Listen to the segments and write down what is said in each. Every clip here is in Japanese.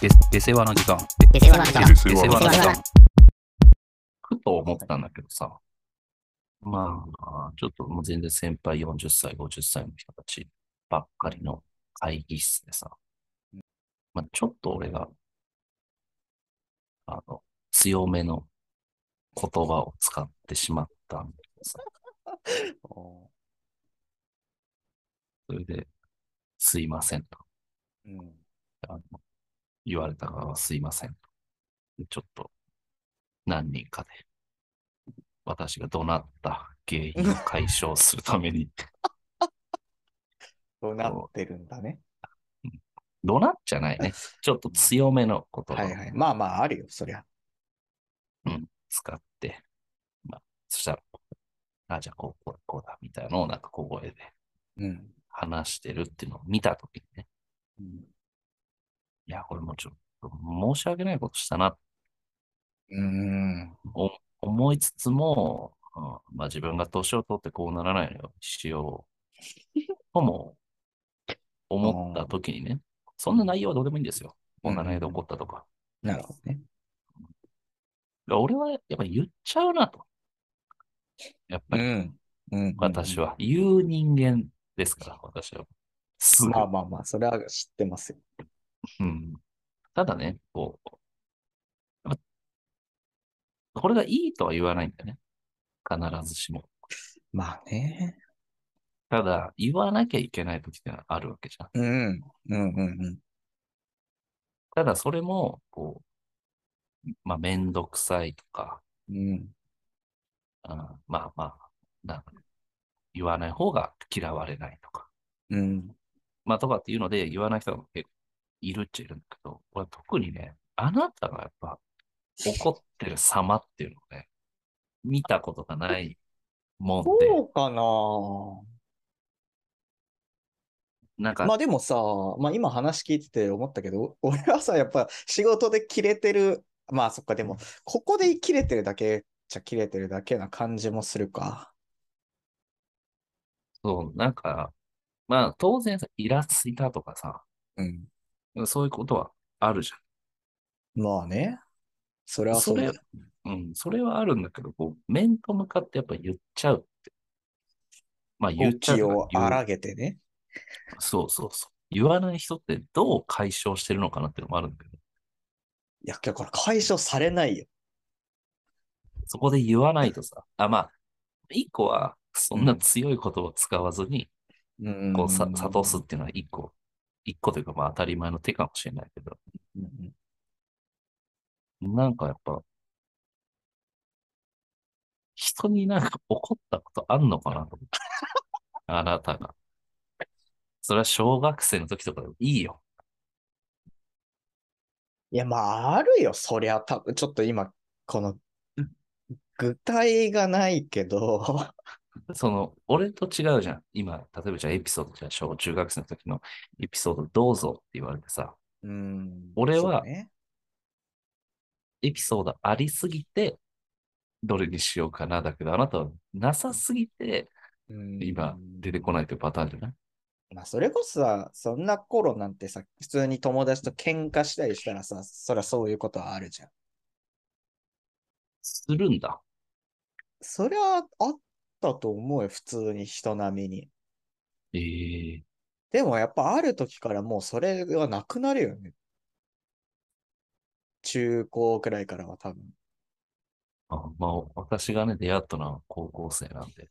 で、で世話の時間。で世話の時間で世話の時間で世話の時間。ふと思ったんだけどさ、まあ、ちょっともう全然先輩40歳、50歳の人たちばっかりの会議室でさ、まあ、ちょっと俺が、あの、強めの言葉を使ってしまったんだけどさ、それで、すいませんと。うん。あの言われた側はすいませんちょっと何人かで私が怒鳴った原因を解消するために、そうなってるんだね。怒鳴っちゃないね。ちょっと強めの言葉をはいはい。まあまあ、あるよ、そりゃ。使って、まあ、そしたら、あ、じゃあこう、こう、こうだ、みたいなのをなんか小声でうん。話してるっていうのを見たときにね、うん。いや、これもちょっと申し訳ないことしたなうん。お思いつつも、うんまあ自分が年を取ってこうならないようにしよう とも思ったときにね、そんな内容はどうでもいいんですよ。こんな内容で怒ったとか。なるほどね。俺はやっぱり言っちゃうなと。やっぱりん。うん。私は言う人間ですから、私は。まあまあまあ、それは知ってますよ。うん、ただね、こう、やっぱこれがいいとは言わないんだよね。必ずしも。まあね。ただ、言わなきゃいけない時ってのはあるわけじゃん。うん。うんうんうん。ただ、それも、こう、まあ、めんどくさいとか、うん。あまあまあ、なんか言わない方が嫌われないとか、うん。まあとかっていうので言わない人が結構いるっちゃいるんだけど、俺は特にね、あなたがやっぱ怒ってる様っていうのをね、見たことがないもんで、そうかななんか、まあでもさ、まあ今話聞いてて思ったけど、俺はさ、やっぱ仕事で切れてる、まあそっか、でも、ここで切れてるだけじゃ切れてるだけな感じもするか。そう、なんか、まあ当然さ、イラついたとかさ、うん。そういうことはあるじまあね。それゃん。それうん、それはあるんだけど、こう、面と向かってやっぱ言っちゃうって。まあ言っちゃうを荒げてね。そうそうそう。言わない人ってどう解消してるのかなっていうのもあるんだけど、いや、だから解消されないよ。そこで言わないとさ、あ、まあ、一個は、そんな強い言葉を使わずに、うんこう、さ、諭すっていうのは一個、一個というか、まあ当たり前の手かもしれないけど、うんなんかやっぱ、人になんか怒ったことあんのかなと思って。あなたが。それは小学生の時とかでもいいよ。いや、まあ、あるよ。そりゃ、たちょっと今、この、具体がないけど、その、俺と違うじゃん。今、例えばじゃあエピソード、じゃあ小中学生の時のエピソードどうぞって言われてさ、うん。俺はエピソードありすぎて、どれにしようかな。だけど、あなたはなさすぎて、うん今出てこないというパターンじゃない？まあ、それこそさ、そんな頃なんてさ、普通に友達と喧嘩したりしたらさ、そりゃそういうことはあるじゃん。するんだ。そりゃあったと思うよ、普通に人並みに。ええでもやっぱある時からもうそれはなくなるよね。中高くらいからは多分。あまあ、私がね、出会ったのは高校生なんで。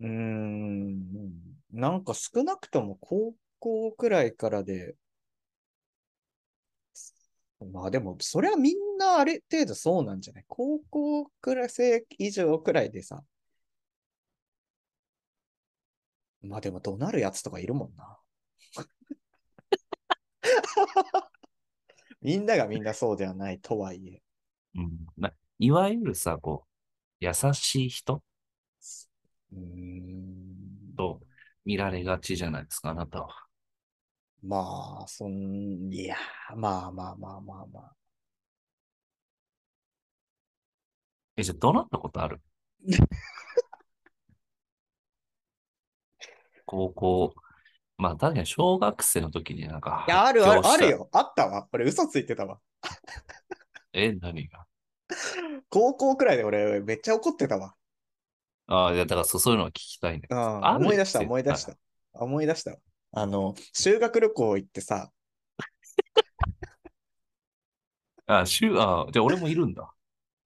うーん。なんか少なくとも高校くらいからで、まあでも、それはみんなある程度そうなんじゃない？高校くらい生以上くらいでさ。まあでも、怒鳴るやつとかいるもんな。みんながみんなそうではないとはいえ。うん。ないわゆるさ、こう、優しい人？うーん。と見られがちじゃないですか、あなたは。まあ、そん、いや、まあまあまあまあまあ。え、じゃあ、どうなったことある？高校まあ確かに小学生の時になんかいや、あるある。あるよ。あったわ。俺嘘ついてたわ。え、何が？高校くらいで俺めっちゃ怒ってたわ。ああ、いや、だからそうそういうのは聞きたいね。うん、ある思い出した、思い出した。思い出した。あの、修学旅行行ってさ、あ、週、あ、じゃあ俺もいるんだ。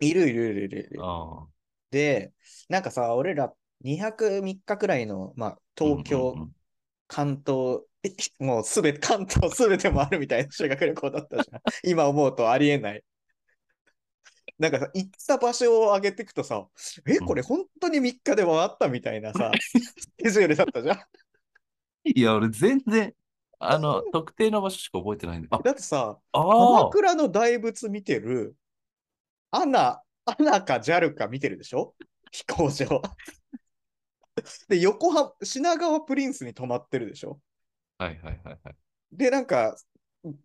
いるいるいるいるいる。ああ。で、なんかさ、俺ら2泊3日くらいの、まあ、東京、うんうんうん関東、えもうすべて、関東すべてもあるみたいな 修学旅行だったじゃん。今思うとありえない。なんかさ、行った場所を上げていくとさ、え、これ本当に3日で回ったみたいなさ、スケジュールだったじゃん。いや、俺全然、あの、特定の場所しか覚えてないんだ。あ、だってさ、あ鎌あ、倉の大仏見てる、アナ、アナか JAL か見てるでしょ？飛行場。で、横浜、品川プリンスに泊まってるでしょ？はいはいはいはい。で、なんか、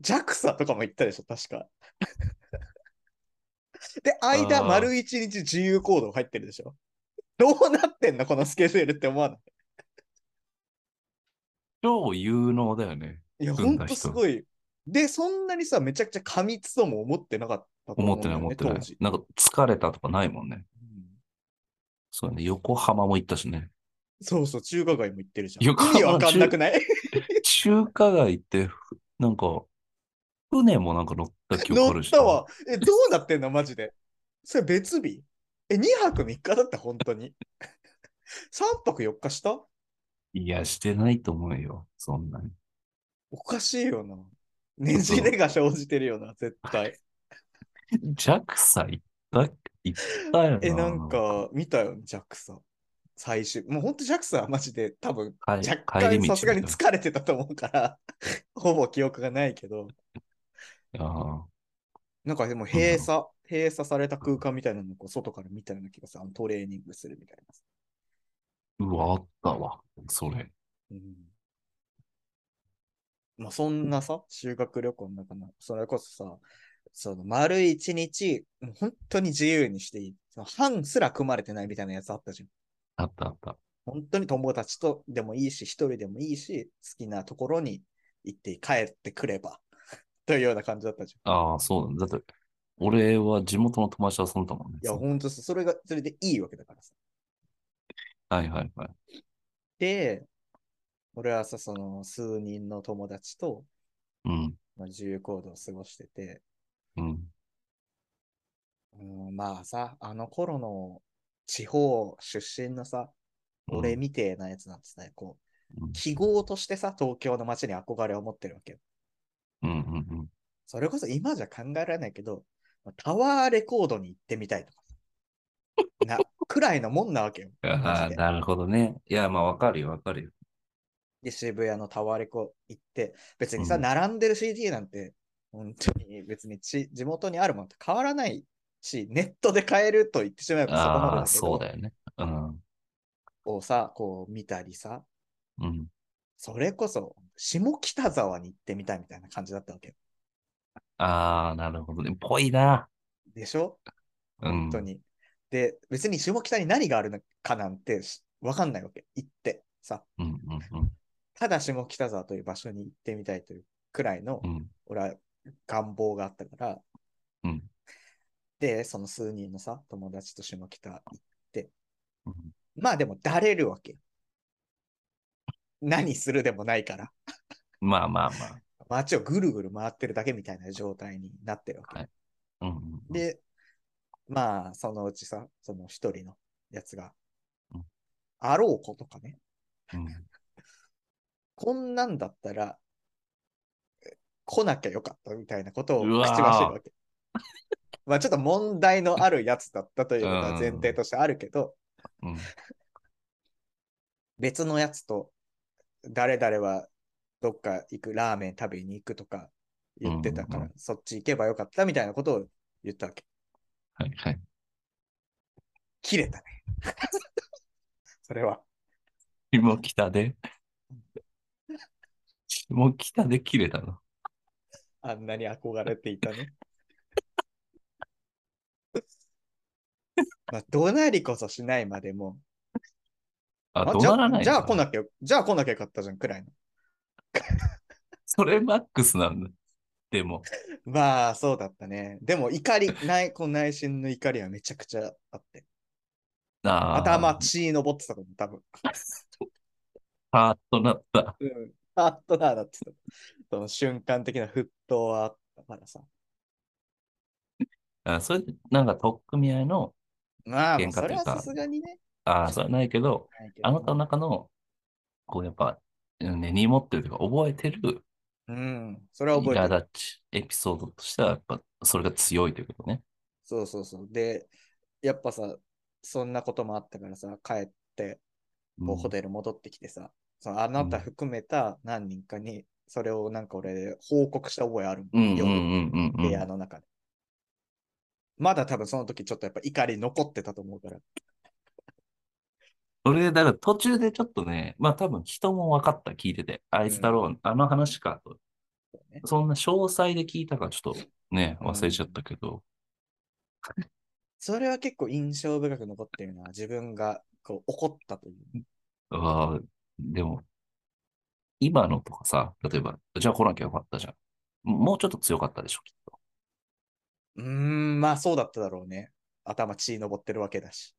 JAXA とかも行ったでしょ？確か。で、間、丸一日自由行動入ってるでしょ？どうなってんの？このスケジュールって思わない？超有能だよね。いや、ほんとすごい。で、そんなにさ、めちゃくちゃ過密とも思ってなかったと思思ってない思ってない。なんか疲れたとかないもんね。うんそうね、横浜も行ったしね。そうそう、中華街も行ってるじゃん。横浜意味わかんなくない？中華街って、ふなんか、船もなんか乗った記憶あ乗るし。ったわ。え、どうなってんの？マジで。それ別日？え、2泊3日だった？本当に？3泊4日した？いや、してないと思うよ。そんなに。おかしいよな。ねじれが生じてるよな、絶対。JAXA 行った行ったよな。え、なんか、見たよ、JAXA。最終。もう本当 JAXA はマジで多分、帰若干さすがに疲れてたと思うから、ほぼ記憶がないけど、あなんかでも閉鎖、閉鎖された空間みたいなのをこう外から見たような気がさ、あのトレーニングするみたいな。ーうわ、あったわ。それ。うんまあそんなさ、修学旅行の中の、それこそさ、その丸一日、本当に自由にしていい。その班すら組まれてないみたいなやつあったじゃん。あったあった。本当に友達とでもいいし、一人でもいいし、好きなところに行って帰ってくれば、というような感じだったじゃん。ああ、そうなんだ。だって、俺は地元の友達と遊んだもんね。いや、本当それが、それでいいわけだからさ。はいはいはい。で、俺はさ、その数人の友達と、うん。まあ、自由行動を過ごしてて、うん。うん、まあさ、あの頃の地方出身のさ、俺みてえなやつなんですね。こう記号としてさ、東京の街に憧れを持ってるわけよ。うんうんうん。それこそ今じゃ考えられないけど、タワーレコードに行ってみたいとかさ。な、くらいのもんなわけよ。マああ、なるほどね。いや、まあわかるよわかるよ。で、渋谷のタワーレコ行って、別にさ、うん並んでる CD なんて、本当に別にち地元にあるものと変わらないし、ネットで買えると言ってしまえばそこまでだけど、そうだよね。うん。をさ、こう見たりさ、うん。それこそ下北沢に行ってみたいみたいな感じだったわけよ。ああ、なるほどね。ぽいな。でしょ？うん本当に。で、別に下北に何があるのかなんてしわかんないわけ。行ってさ、うんうんうん。ただ下北沢という場所に行ってみたいというくらいの、うん。俺は願望があったから、うん。で、その数人のさ、友達と下北行って、うんまあでも、だれるわけよ。何するでもないから。まあまあまあ。街をぐるぐる回ってるだけみたいな状態になってるわけ。はいうんうんうん、で、まあ、そのうちさ、その一人のやつがうん、あろうことかね、うん、こんなんだったら、え来なきゃよかったみたいなことを口走るわけ。まあちょっと問題のあるやつだったということは前提としてあるけど、うん。別のやつと誰々はどっか行く、ラーメン食べに行くとか言ってたから、うんうんそっち行けばよかったみたいなことを言ったわけ。はいはい。切れたね。それは。下北で？下北で切れたの？あんなに憧れていたね。まあ、怒鳴りこそしないまでも。あ、あじらないじゃあ来ななきゃ、じゃあ来なきゃよかったじゃん、くらいの。それマックスなんだ。でも、まあ、そうだったね。でも、怒り、内この内心の怒りはめちゃくちゃあって。ああ、頭血昇ってたと思う、多分。ハートなった。うん。パートナーだってた。その瞬間的な沸騰はあったからさ。あそれで、なんか、取っ組み合いの、まあ、喧嘩っていうかそれはさすがにね。ああ、それはないけど、あなたの中の、こう、やっぱ、根に持ってるというか、覚えてる、うん。それは覚えてる。エピソードとしては、やっぱ、それが強いということね。そうそうそう。で、やっぱさ、そんなこともあったからさ、帰って、こうホテル戻ってきてさ、そのあなた含めた何人かに、それをなんか俺、報告した覚えあるもうんうん夜うんうんうん部屋の中で。まだ多分その時ちょっとやっぱ怒り残ってたと思うから。それで、だから途中でちょっとね、まあ多分人も分かった、聞いてて。あいつだろう、あの話かと。そんな詳細で聞いたかちょっとね、うん忘れちゃったけど。それは結構印象深く残ってるな。自分がこう怒ったという。ああ、でも、今のとかさ、例えば、じゃあ来なきゃよかったじゃん。もうちょっと強かったでしょ、きっと。うーん、まあそうだっただろうね。頭血昇ってるわけだし。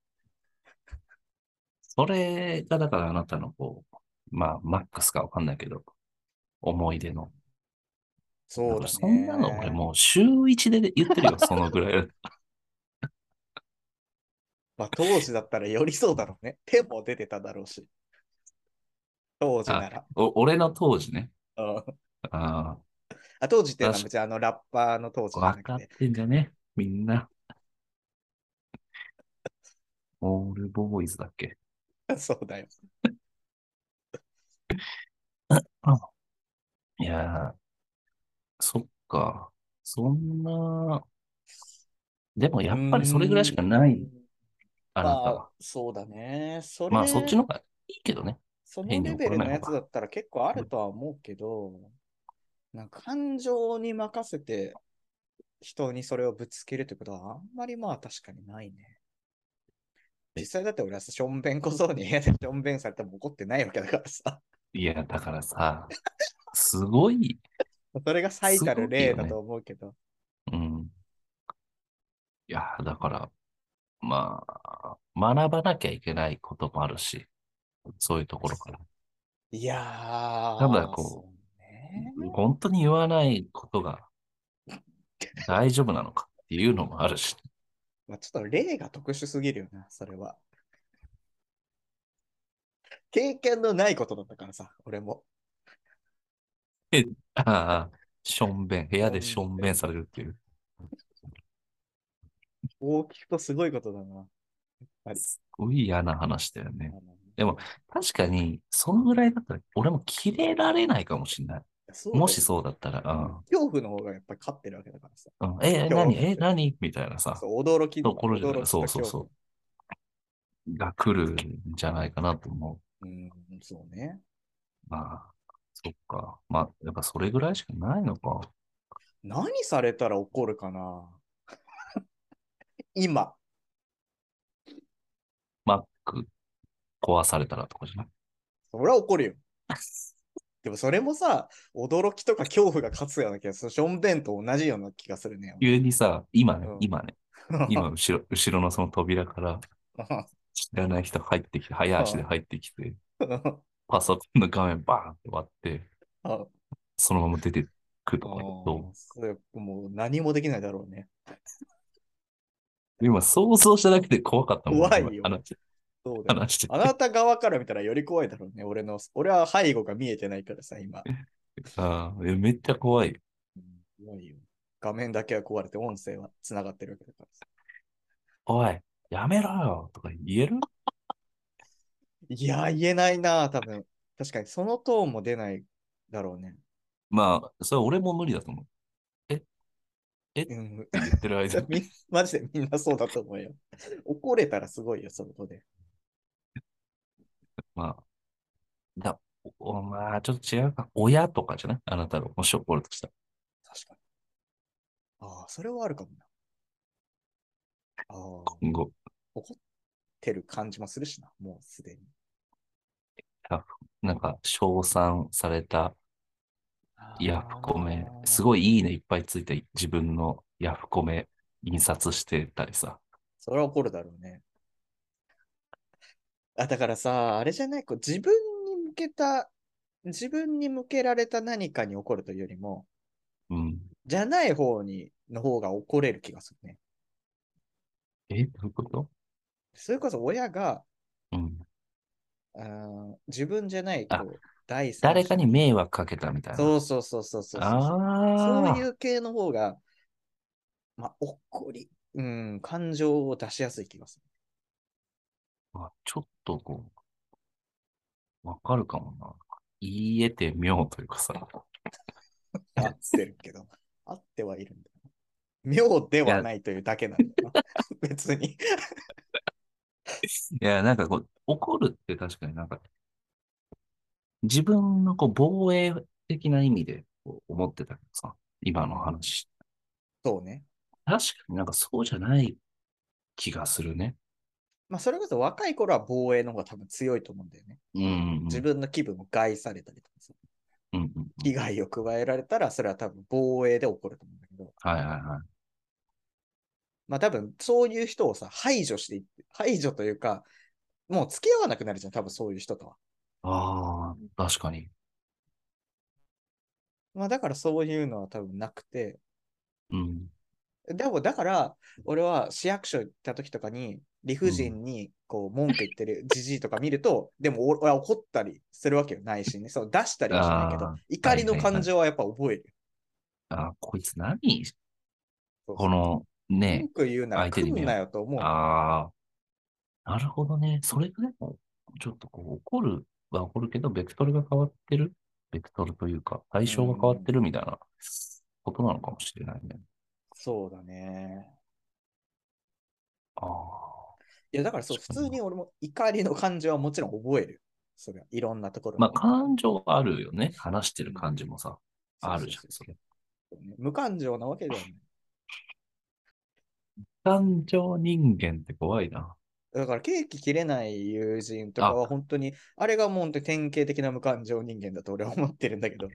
それが、だからあなたのこう、まあ、マックスかわかんないけど、思い出の。そうだね。そんなの俺もう週一で言ってるよ、そのぐらい。まあ当時だったらよりそうだろうね。手も出てただろうし。当時なら。お俺の当時ね。うんああ当時っていうのは確別にあのラッパーの当時あ、じゃなく分かっててんじゃね？みんな。オールボーイズだっけ？そうだよ。いやー、そっか。そんな、でもやっぱりそれぐらいしかない、うんあなたまあは。、そうだね。それまあそっちの方がいいけどね。そのレベルのやつだったら結構あるとは思うけど、なんか感情に任せて人にそれをぶつけるってことはあんまりまあ確かにないね。実際だって俺はさしょんべん小僧に部屋で しょんべんされても怒ってないわけだからさ。いや、だからさ、すごい、それが最たる例だと思うけど。うん。いや、だから、まあ、学ばなきゃいけないこともあるし、そういうところから。いやー。ただこう本当に言わないことが大丈夫なのかっていうのもあるし。まあ、ちょっと例が特殊すぎるよな、それは。経験のないことだったからさ、俺も。ああ、しょんべん、部屋でしょんべんされるっていう。大きくとすごいことだな。やっぱり。すごい嫌な話だよね。でも、確かに、そのぐらいだったら、俺も切れられないかもしれない。もしそうだったら、恐怖の方がやっぱり勝ってるわけだからさ。うん。うん、え、何？え、何？みたいなさ、そう、驚き。ところじゃないそうそう恐そう。が来るんじゃないかなと思怖うん、そうね。う。まあ、そっか。まあ、やっぱそれぐらいしかないのか。何されたら怒るかな 今。マック壊されたらとかじゃない？それは怒るよ。でもそれもさ、驚きとか恐怖が勝つような気がする。ションベンと同じような気がするね。急にさ、今ねうん、今ね、今後ろ、後ろのその扉から 知らない人入ってきて、早足で入ってきて、パソコンの画面バーンって割って、あそのまま出てくとかだと、それもう何もできないだろうね。今想像しただけで怖かったもん。怖いよそうだよ話しててあなた側から見たらより怖いだろうね。俺の、俺は背後が見えてないからさ、今。ああえめっちゃ怖い。うん怖いよ。画面だけは壊れて音声は繋がってるわけだからさ。おい、やめろよとか言える？いや、言えないな、多分。確かにそのトーンも出ないだろうね。まあ、それは俺も無理だと思う。うん、言ってる間 マジでみんなそうだと思うよ。怒れたらすごいよ、そこで。まあ、だおまあ、ちょっと違うか。親とかじゃない？あなたの、もし怒るとしたら。確かに。ああ、それはあるかもな。ああ、今後、怒ってる感じもするしな、もうすでに。なんか、称賛されたヤフコメ、すごい。いいいねいっぱいついて自分のヤフコメ印刷してたりさ。それは怒るだろうね。あ、だからさ、あれじゃない、こう自分に向けた、自分に向けられた何かに怒るというよりも、うん。じゃない方に、の方が怒れる気がするね。え、どういうこと？それこそ親が、うん。あー自分じゃない、あこう、第三誰かに者迷惑かけたみたいな。そうそうそうそうそうそう。ああ。そういう系の方が、まあ、怒り、うん、感情を出しやすい気がする。あちょっとこう、わかるかもな。言い得て妙というかさ。合ってるけど、合ってはいるんだよ。妙ではないというだけなんだよな。別に。いや、なんかこう、怒るって確かになんか、自分のこう防衛的な意味でこう思ってたけどさ、今の話。そうね。確かになんかそうじゃない気がするね。まあ、それこそ若い頃は防衛の方が多分強いと思うんだよね。うんうんうん。自分の気分を害されたりとかさ、うんうんうん被害を加えられたら、それは多分防衛で起こると思うんだけど、はいはいはい。まあ多分そういう人をさ、排除していって、排除というか、もう付き合わなくなるじゃん、多分そういう人とは。ああ、確かに。まあだからそういうのは多分なくて、うん。でもだから、俺は市役所行った時とかに、理不尽にこう文句言ってるじじいとか見ると、でも俺は怒ったりするわけよ。ないしね、そう出したりはしないけど怒りの感情はやっぱ覚える。あーこいつ何このね文、句言うなら来んなよと思う。ああ、なるほどね。それがでも、ちょっとこう、怒るは怒るけど、ベクトルが変わってる。ベクトルというか、対象が変わってるみたいなことなのかもしれないね。そうだね。ああ。いや、だからそう、普通に俺も怒りの感情はもちろん覚えるよ。それはいろんなところまあ、で感情あるよね。話してる感じもさ、あるじゃん、それ。無感情なわけではない。感情人間って怖いな。だからケーキ切れない友人とかは本当に、あれがもう典型的な無感情人間だと俺は思ってるんだけど、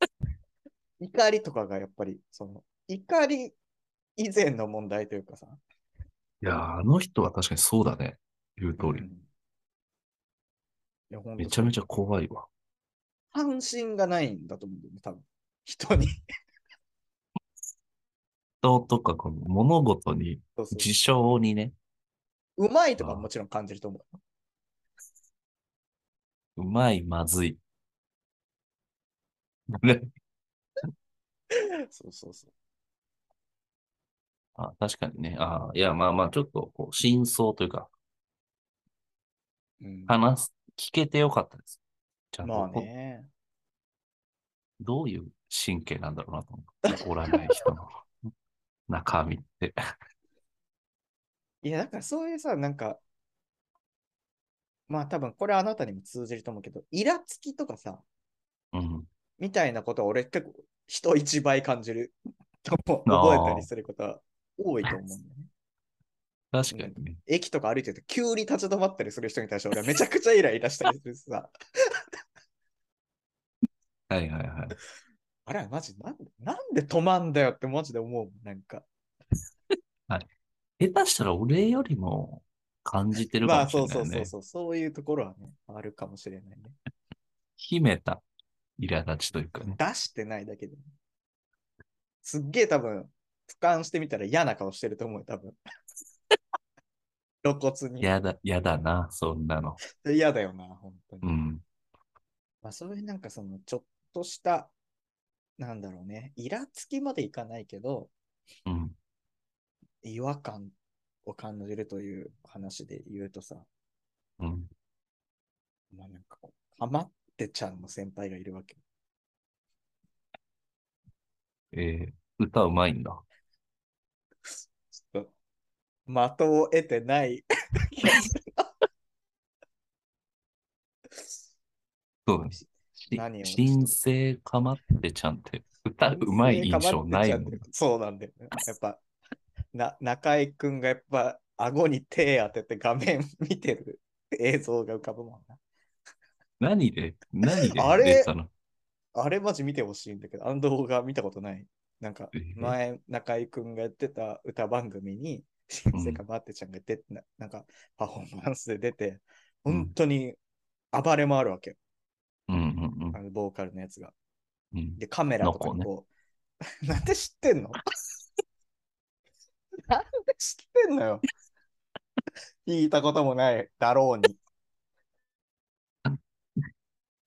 怒りとかがやっぱり、その、怒り以前の問題というかさ、いやー、あの人は確かにそうだね。言う通り。うんめちゃめちゃ怖いわ。関心がないんだと思うんだよね、多分。人に。人とか、この物事に、事象にね、うまいとかももちろん感じると思う。うまい、まずい。ねそうそうそう。あ確かにね。あいや、まあまあ、ちょっと、こう、真相というか、うん、話す、聞けてよかったです。ちゃんと、まあこね。どういう神経なんだろうなと思って、おらない人の 中身って。いや、だからそういうさ、なんか、まあ多分これあなたにも通じると思うけど、イラつきとかさ、うん。みたいなことは俺結構人一倍感じる覚えたりすることは多いと思うんだよね。確かにね。駅とか歩いてて急に立ち止まったりする人に対して俺はめちゃくちゃイライラしたりするしさ、はいはいはい。あれマジなんで、なんで止まんだよってマジで思うもん、なんか。下手したら俺よりも感じてるかまあもしれそうないよね。そうそうそう、そういうところはね、あるかもしれないね。秘めた苛立ちというかね。出してないだけで。すっげえ多分、俯瞰してみたら嫌な顔してると思うよ、多分。露骨に。やだ、やだな、そんなの。嫌だよな、本当に。うん。まあ、そういうなんかその、ちょっとした、なんだろうね、イラつきまでいかないけど、うん。違和感を感じるという話で言うとさ、うん。まあなんかこう、かまってちゃんの先輩がいるわけ。えー、歌うまいんだ。的を得てない そうだね。し何を新生かまってちゃんって歌うまい印象ないもん。そうなんだよね。やっぱ、な中井くんがやっぱ、顎に手当てて画面見てる映像が浮かぶもんな。何で、何で？あれ？あれマジ見てほしいんだけど、あの動画見たことない。なんかえー、前、中居くんがやってた歌番組に、新世界バッテちゃんが出てな、なんか、パフォーマンスで出て、うん本当に暴れ回るわけよ。うんうんうんあのボーカルのやつが。うん。で、カメラとかにこう、なんで知ってんの？なんで知ってんのよ？聞いたこともないだろうに。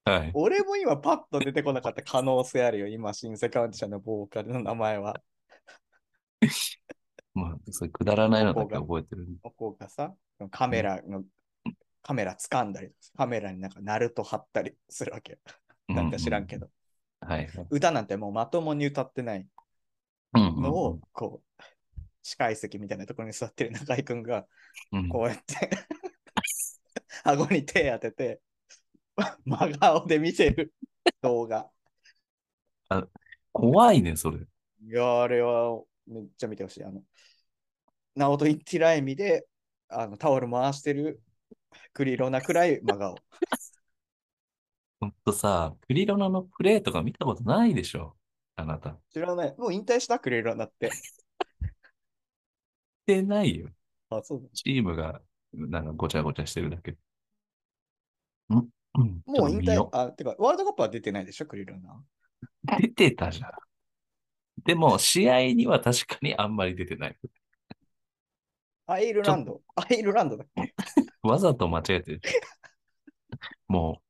はい。俺も今パッと出てこなかった可能性あるよ。今、新世界バッテちゃんのボーカルの名前は。まあ、それくだらないのだけ覚えてる。ここがさ、カメラの、カメラ掴んだりカメラになんかナルト貼ったりするわけよ。なんか知らんけど。ど。はいはい。歌なんてもうまともに歌ってないうんうんのを、こう、司会席みたいなところに座ってる中居君が、うんこうやって、顎に手当てて、真顔で見てる動画。怖いね、それ。いや、あれはめっちゃ見てほしい。あの、ナオト・インティライミであのタオル回してるクリロナくらい真顔。ほんとさ、クリロナのプレイとか見たことないでしょ？あなた。し知らない。もう引退したクリロナって。てないよ。あ、そうだ。チームが、なんかごちゃごちゃしてるだけ。ん うん。もう引退あ、てか、ワールドカップは出てないでしょ、クリロナ。出てたじゃん。でも、試合には確かにあんまり出てない。アイルランド？アイルランドだっけ？わざと間違えてる。も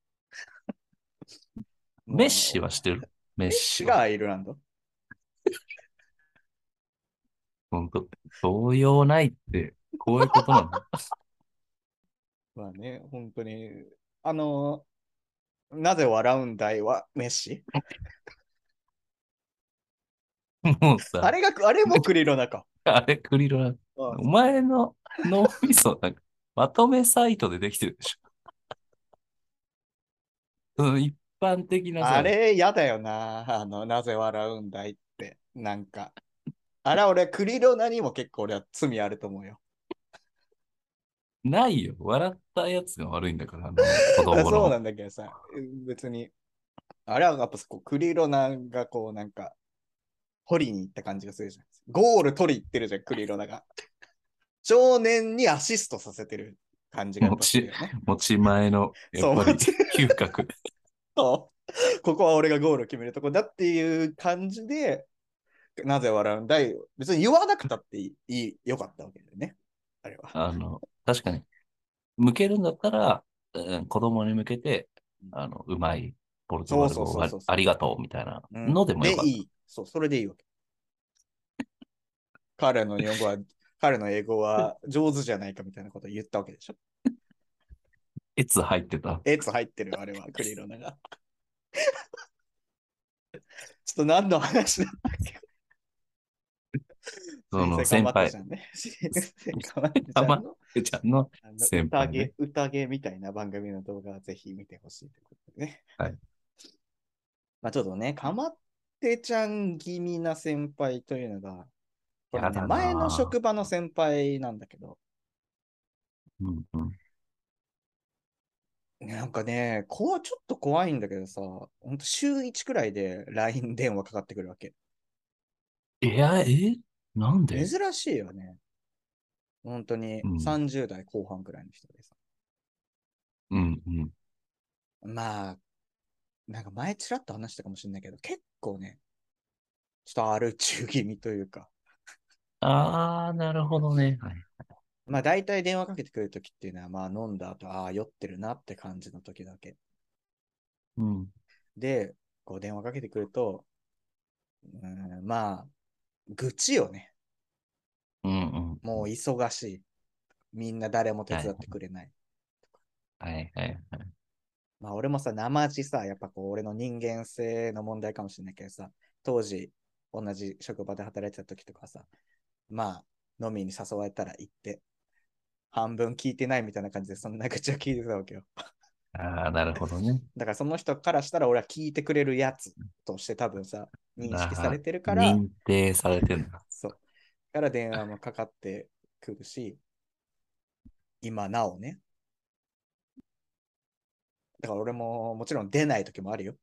う、メッシは知ってる？メッシがアイルランド？ほんと、動揺ないって、こういうことなの。まあね、本当に。あの、なぜ笑うんだいはメッシ？もうさ、あれが、あれもクリロナか。あれ、クリロナ、うんお前の脳みそ、なんか、まとめサイトでできてるでしょ。うん、一般的なさ、あれ、やだよな。あの、なぜ笑うんだいって。なんか。あれ、俺、クリロナにも結構俺は罪あると思うよ。ないよ。笑ったやつが悪いんだから、あの 子供の。そうなんだけどさ、別に。あれはやっぱこうクリロナがこうなんか、取りに行った感じがするじゃん。ゴール取り行ってるじゃん、クリロナが。少年にアシストさせてる感じがやっぱするよね。持ち前の、やっぱり嗅覚。そうここは俺がゴールを決めるとこだっていう感じで、なぜ笑うんだい別に言わなくたっていい、いいよかったわけだよね。あれは。あの、確かに、向けるんだったら、うん子供に向けて、あの、うまいポルトガル語そうそうそうそうあありがとうみたいなうんのでもよかった。いい。そう、それでいいわけ。彼の日本語は、彼の英語は上手じゃないかみたいなことを言ったわけでしょ。エツ入ってた？エツ入ってる、あれは、クリロナが。ちょっと何の話だったっけ？その先輩たじゃんの？ちゃんの先輩ね宴、宴みたいな番組の動画はぜひ見てほしいということでね。はい。まあちょっとね、かまってちゃん気味な先輩というのが、これね、前の職場の先輩なんだけど、うんうん。なんかね、こうちょっと怖いんだけどさ、ほんと週1くらいで LINE 電話かかってくるわけ。いや、え？なんで？珍しいよね。本当にうん30代後半くらいの人でさ。うんうん。まあ、なんか前ちらっと話したかもしれないけど、結構ね、ちょっとアル中気味というか、あー、なるほどね。はい。まあ大体電話かけてくるときっていうのは、まあ飲んだ後、ああ、酔ってるなって感じの時だけ。うん。で、こう電話かけてくると、うん、まあ、愚痴よね。うんうん。もう忙しい。みんな誰も手伝ってくれない。はいはいはい。まあ俺もさ、生地さ、やっぱこう俺の人間性の問題かもしれないけどさ、当時同じ職場で働いてた時とかさ、まあ飲みに誘われたら行って、半分聞いてないみたいな感じでそんな口を聞いてたわけよ。あー、なるほどね。だからその人からしたら俺は聞いてくれるやつとして多分さ、認識されてるから、認定されてんだ。そう。から電話もかかってくるし、今なおね。だから俺ももちろん出ない時もあるよ。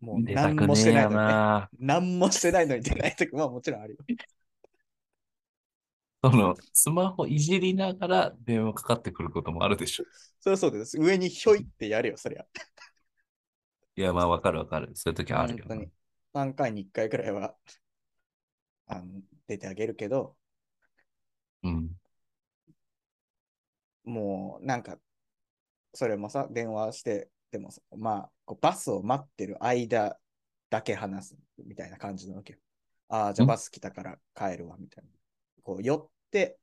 もう何もしてないのにね。な。何もしてないのに 出ないときはもちろんあるよ。その、スマホいじりながら電話かかってくることもあるでしょ。そりゃそうです。上にひょいってやるよ、そりゃ。いや、まあ、わかるわかる。そういう時あるよな本当に。3回に1回くらいはあの出てあげるけど、うん。もうなんか、それもさ、電話して、でもさ、まあ、こうバスを待ってる間だけ話すみたいな感じなわけよ。ああ、じゃあん？バス来たから帰るわ、みたいな。こう寄って、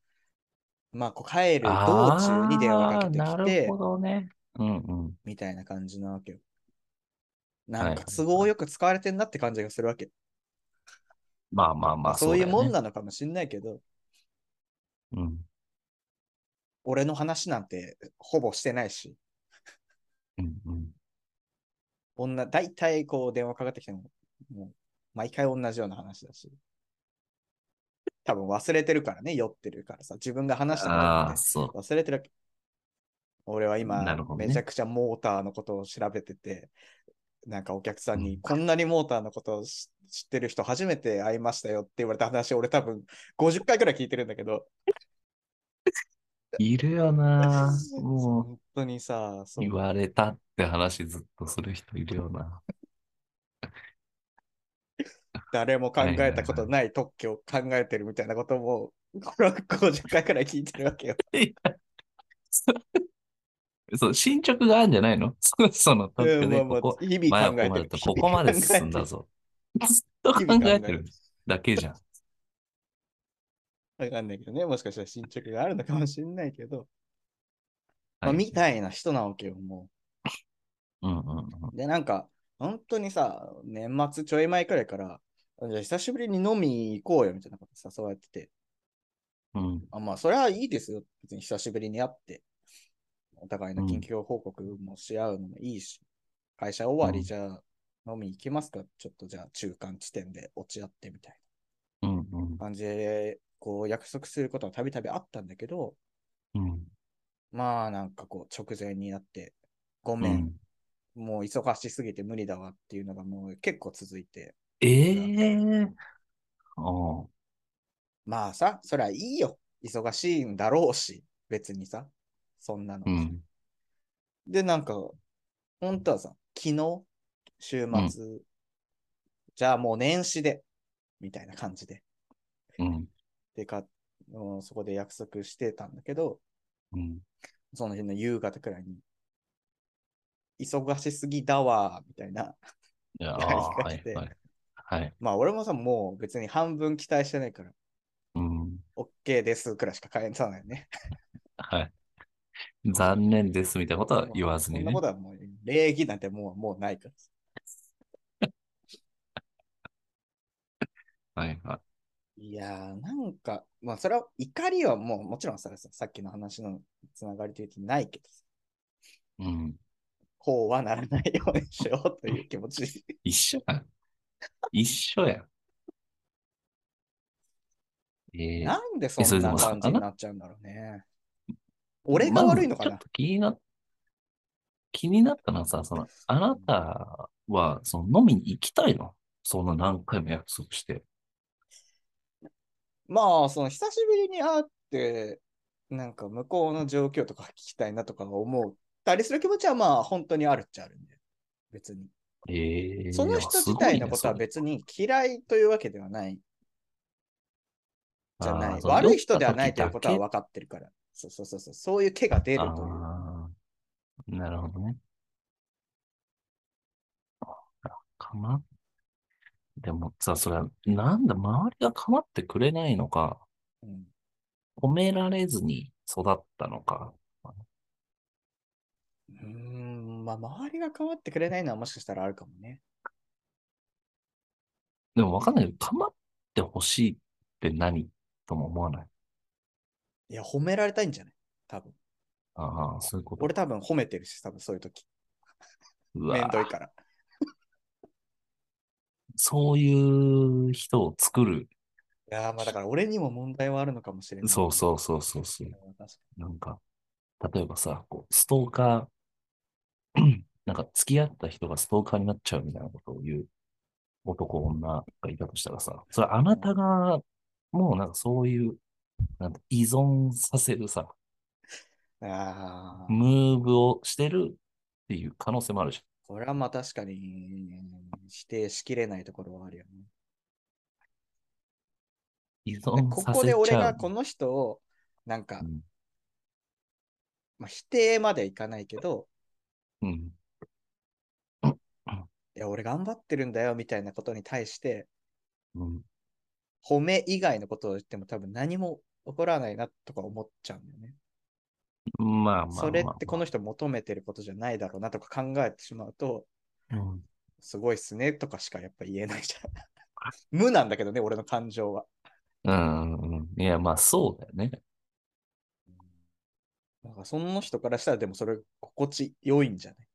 まあ、こう帰る道あ中に電話かけあ、てきてなるほ、どね。うんうん。みたいな感じなわけよ。なんはいか都合よく使われてんなって感じがするわけ。まあまあまあ、まあそういうもん。なのかもしんないけど、うん。俺の話なんてほぼしてないし、うんうん。女、大体こう電話かかってきても、もう毎回同じような話だし。多分忘れてるからね、酔ってるからさ、自分が話したこと。忘れてる。俺は今、ねめちゃくちゃモーターのことを調べてて、なんかお客さんに、うんこんなにモーターのことを知知ってる人初めて会いましたよって言われた話、俺多分50回くらい聞いてるんだけど、いるよな。もう、本当にさ、そう言われたって話ずっとする人いるよな。誰も考えたことない特許を考えてるみたいなことも、これは50回くらい聞いてるわけよ。いやそう、進捗があるんじゃないの？そその特許で、ここ、日々考えてる。ここまで進んだぞ。ずっと考えてるだけじゃん。わかんないけどね、もしかしたら進捗があるのかもしれないけど、まあ、はいみたいな人なわけよ、もう。んうんうん。う。で、なんか、本当にさ、年末ちょい前くらいから、じゃあ久しぶりに飲み行こうよみたいなこと誘われてて、うん。あまあ、それはいいですよ。別に久しぶりに会って、お互いの近況報告もし合うのもいいし、会社終わりじゃあ飲み行きますか、ちょっとじゃあ中間地点で落ち合ってみたいうんうん。な感じで、こう約束することはたびたびあったんだけど、うん。まあなんかこう直前になって、ごうめん、ん。もう忙しすぎて無理だわっていうのがもう結構続いて、ええああ。まあさ、そりゃいいよ。忙しいんだろうし、別にさ、そんなの。うん。で、なんか、本当はさ、昨日、週末、じゃあもう年始で、みたいな感じで、うんでか、うんそこで約束してたんだけど、うんその日の夕方くらいに、忙しすぎだわ、みたいな。いや、はいはい。はい。まあ俺もさ、もう別に半分期待してないから、うん。OK ですくらいしか返さないね。はい。残念ですみたいなことは言わずにねそんなこ。とはもう、礼儀なんてもうもうないから。はいはい。いやー、なんか、まあ、それは怒りはもう、もちろんさ、さっきの話のつながりというとないけどさ、うん。こうはならないようにしようという気持ち。一緒やん。一緒やん。ええなんでそんな感じになっちゃうんだろうね。俺が悪いのかな？まずちょっと気にな、気になったのはさ、その、あなたは、その飲みに行きたいの？そんな何回も約束して。まあ、その久しぶりに会って、なんか向こうの状況とか聞きたいなとか思ったりする気持ちはまあ本当にあるっちゃあるんで、別に。ええその人自体のことは別に嫌いというわけではない。じゃない。悪い人ではないということは分かってるから。そうそうそうそう。そういう毛が出るという。なるほどね。かなでもさ、それは、なんだ、周りが構ってくれないのか、うん褒められずに育ったのか。うーん、まあ、周りが変わってくれないのはもしかしたらあるかもね。でもわかんないけど、構ってほしいって何とも思わない。いや、褒められたいんじゃない？多分。ああ、そういうこと。俺多分褒めてるし、多分そういう時。うわめんどいから。そういう人を作る。いやー、まあだから俺にも問題はあるのかもしれない。そうそうそうそうそう。なんか、例えばさ、こうストーカー、なんか付き合った人がストーカーになっちゃうみたいなことを言う男、女がいたとしたらさ、それあなたが、もうなんかそういう、なんて依存させるさ、ああ。ムーブをしてるっていう可能性もあるじこれはまあ確かに否定しきれないところはあるよね。依で存こ。こで俺がこの人を、なんかう、ん。まあ、否定まではいかないけど、うん。いや、俺頑張ってるんだよみたいなことに対して、うん。褒め以外のことを言っても多分何も起こらないなとか思っちゃうんだよね。まあまあまあ、それってこの人求めてることじゃないだろうなとか考えてしまうと、うん。すごいっすねとかしかやっぱ言えないじゃん。無なんだけどね、俺の感情は。うんうん。いや、まあそうだよね。なんかその人からしたらでもそれ心地良いんじゃない？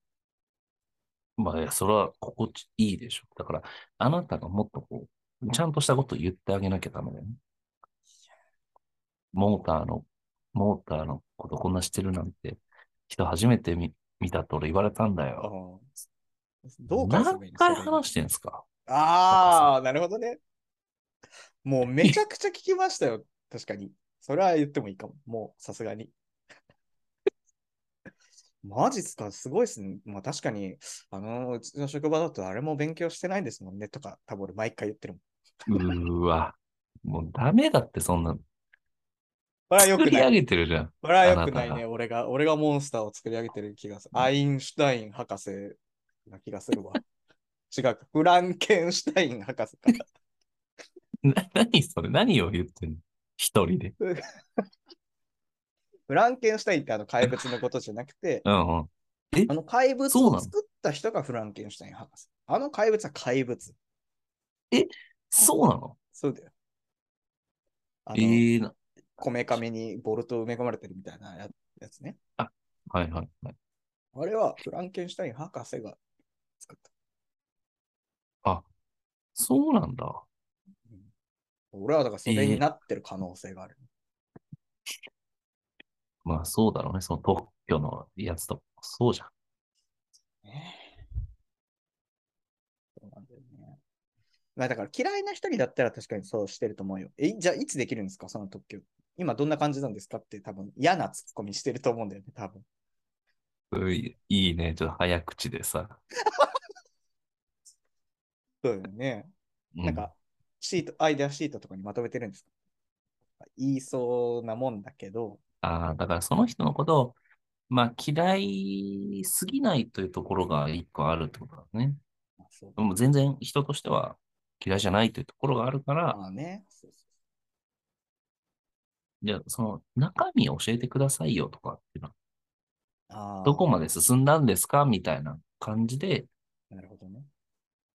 まあ、いやそれは心地いいでしょ。だから、あなたがもっとこう、ちゃんとしたことを言ってあげなきゃダメだよね。モーターの、モーターのことこんなしてるなんて、人初めて見見たって俺言われたんだよ。どう返せばいい何の回話してんすか？ああ、なるほどね。もうめちゃくちゃ聞きましたよ。確かに。それは言ってもいいかも。もうさすがに。マジっすか？すごいっすね。まあ確かに、あの、うちの職場だとあれも勉強してないですもんねとか、多分俺毎回言ってるもん。うーわ。もうダメだって、そんな。これは良くない。作り上げてるじゃん。これは良くないね。俺が、俺がモンスターを作り上げてる気がする。アインシュタイン博士な気がするわ。違うか。フランケンシュタイン博士か。な何それ？何を言ってんの？一人で。フランケンシュタインってあの怪物のことじゃなくて、うんうん。あの怪物を作った人がフランケンシュタイン博士。あの怪物は怪物。そうなの？そうだよ。ええな。こめかみにボルト埋め込まれてるみたいなややつね。はいはいはい。あれはフランケンシュタイン博士が作った。そうなんだ。うん俺はだからそれになってる可能性がある。まあそうだろうね。その特許のやつとか。そうじゃん。ねそうなんだよね。まあだから嫌いな人にだったら確かにそうしてると思うよ。え、じゃあいつできるんですか？その特許。今どんな感じなんですかって多分嫌なツッコミしてると思うんだよね、多分。ういいいね。ちょっと早口でさ。そうだよね。うなんか、シート、アイデアシートとかにまとめてるんですか？言いそうなもんだけど、ああ、だからその人のことを、まあ嫌いすぎないというところが一個あるってことだね。まあそうでも全然人としては嫌いじゃないというところがあるから、まあね。そうそじゃあその中身を教えてくださいよとかっていうのは、どこまで進んだんですかみたいな感じで、なるほどね。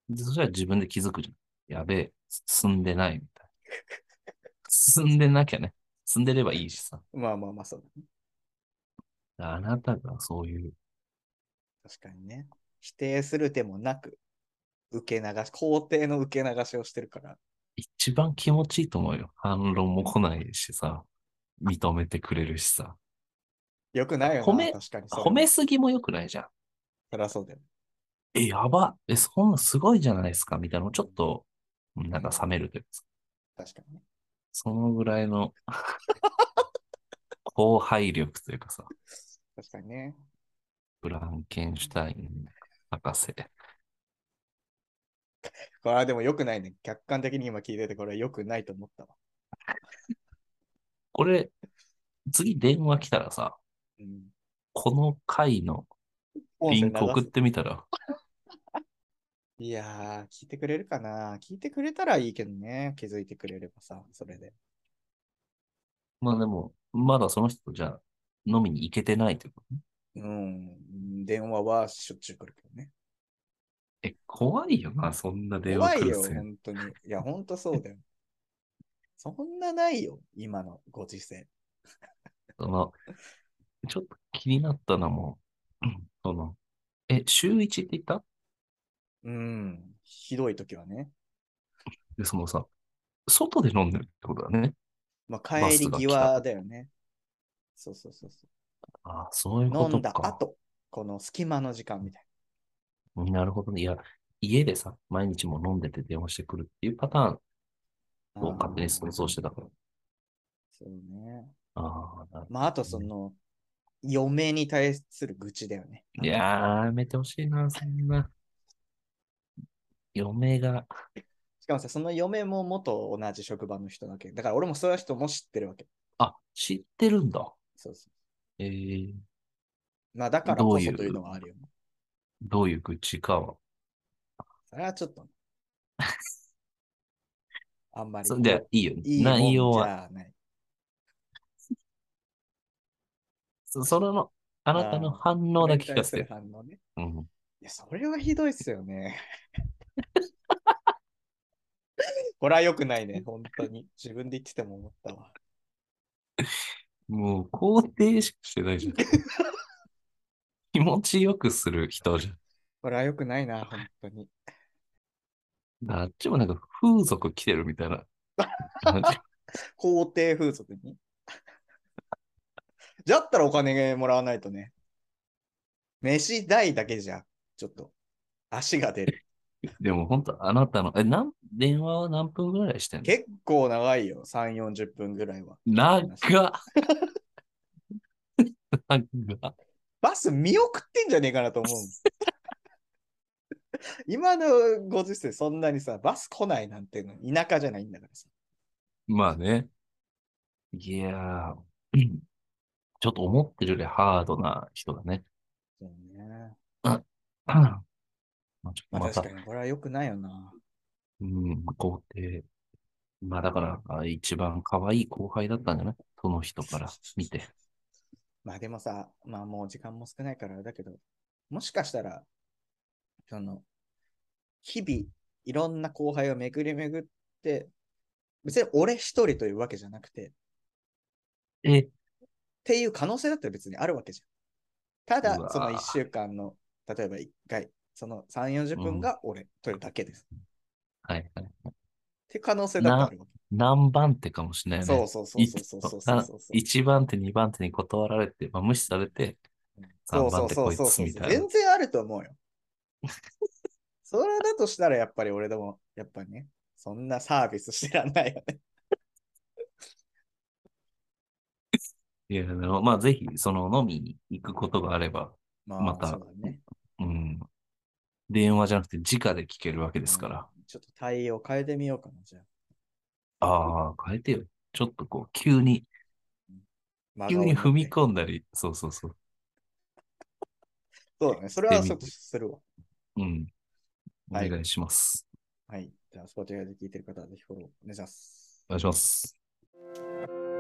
でそしたら自分で気づくじゃん。やべえ、進んでないみたいな。進んでなきゃね。進んでればいいしさ。まあまあまあそうだね。あなたがそういう、確かにね。否定する手もなく、受け流し、肯定の受け流しをしてるから。一番気持ちいいと思うよ。反論も来ないしさ。認めてくれるしさ。よくないよな、褒め確かに褒めすぎも良くないじゃん。そりゃそうだよ。え、やば。え、そんなすごいじゃないですか。みたいなのちょっと、なんか冷めるというかさ確かにね。そのぐらいの 後輩力というかさ、確かにね。フランケンシュタイン博士。これはでもよくないね。客観的に今聞いてて、これはよくないと思ったわ。これ、次電話来たらさ、うん。この回のリンク送ってみたら、いやー、聞いてくれるかな聞いてくれたらいいけどね。気づいてくれればさ、それで。まあでも、まだその人とじゃあ飲みに行けてないということね。うん。電話はしょっちゅう来るけどね。え、怖いよな、そんな電話怖いよ、本当に。いや、本当そうだよ。そんなないよ、今のご時世。その、ちょっと気になったのも、う んその、え、週1って言った？うん。ひどい時はね。で、そのさ、外で飲んでるってことだね。まあ、帰り際だよね。そうそうそうそああ、そういうう。ことか。飲んだ後、この隙間の時間みたいなるほどね。いや、家でさ、毎日も飲んでて電話してくるっていうパターンを勝手に想像してたから。そうね。ああ、なるまあ、あとその、嫁に対する愚痴だよね。いやー、やめてほしいな、そんな。嫁が、しかもさ、その嫁も元同じ職場の人だけ。だから俺もそういう人も知ってるわけ。あ、知ってるんだ。そうそう。えー、まあだからこそというのはあるよね。どういう愚痴かは。それはちょっと。あんまり。そじゃあいいよ。いい内容は。そそれの、あなたの反応だけ聞かせて。反応ね。うん。いや、それはひどいっすよね。これは良くないね、本当に。自分で言ってても思ったわ。もう肯定しかしてないじゃん。気持ちよくする人じゃん。これは良くないな、本当に。あっちもなんか風俗来てるみたいな。皇帝風俗に？じゃったらお金もらわないとね。飯代だけじゃ、ちょっと足が出る。でも本当あなたの、え、なん、電話は何分ぐらいしてんの？結構長いよ、3、40分ぐらいは。長っ長っバス見送ってんじゃねえかなと思う。今のご時世、そんなにさ、バス来ないなんていうの、田舎じゃないんだからさ。まあね。いやー、う んちょっと思ってるよりハードな人だね。そうね。まあちょっとまあまた確かに、これは良くないよな。うん、肯定。まあだから、あ一番可愛い後輩だったんじゃない？その人から見て。まあでもさ、まあもう時間も少ないからあれだけど、もしかしたら、その、日々、いろんな後輩を巡り巡って、別に俺一人というわけじゃなくて、えっていう可能性だって別にあるわけじゃん。ただ、その一週間の、例えば一回、その3、40分が俺というだけです。うん、はいはい。って可能性だってあるわけ。何番手かもしれないね。そうそうそうそうそうそうそう番手、二番手に断られて、まあ、無視されて、3番そうそう。全然あると思うよ。それだとしたらやっぱり俺でも、やっぱりね、そんなサービスしてらんないよね。いや、まあぜひ、その飲みに行くことがあれば、まあ、またそうだね。うん。電話じゃなくて直で聞けるわけですから。うんちょっと対応変えてみようかな、じゃあ。ああ、変えてよ。ちょっとこう、急に、急に踏みむ。込んだり、そうそうそう。そうだね。それはちょっとするわ。うん。お願いします。はい。はい、じゃあ、 Spotify で聞いてる方はぜひフォローお願いします。お願いします。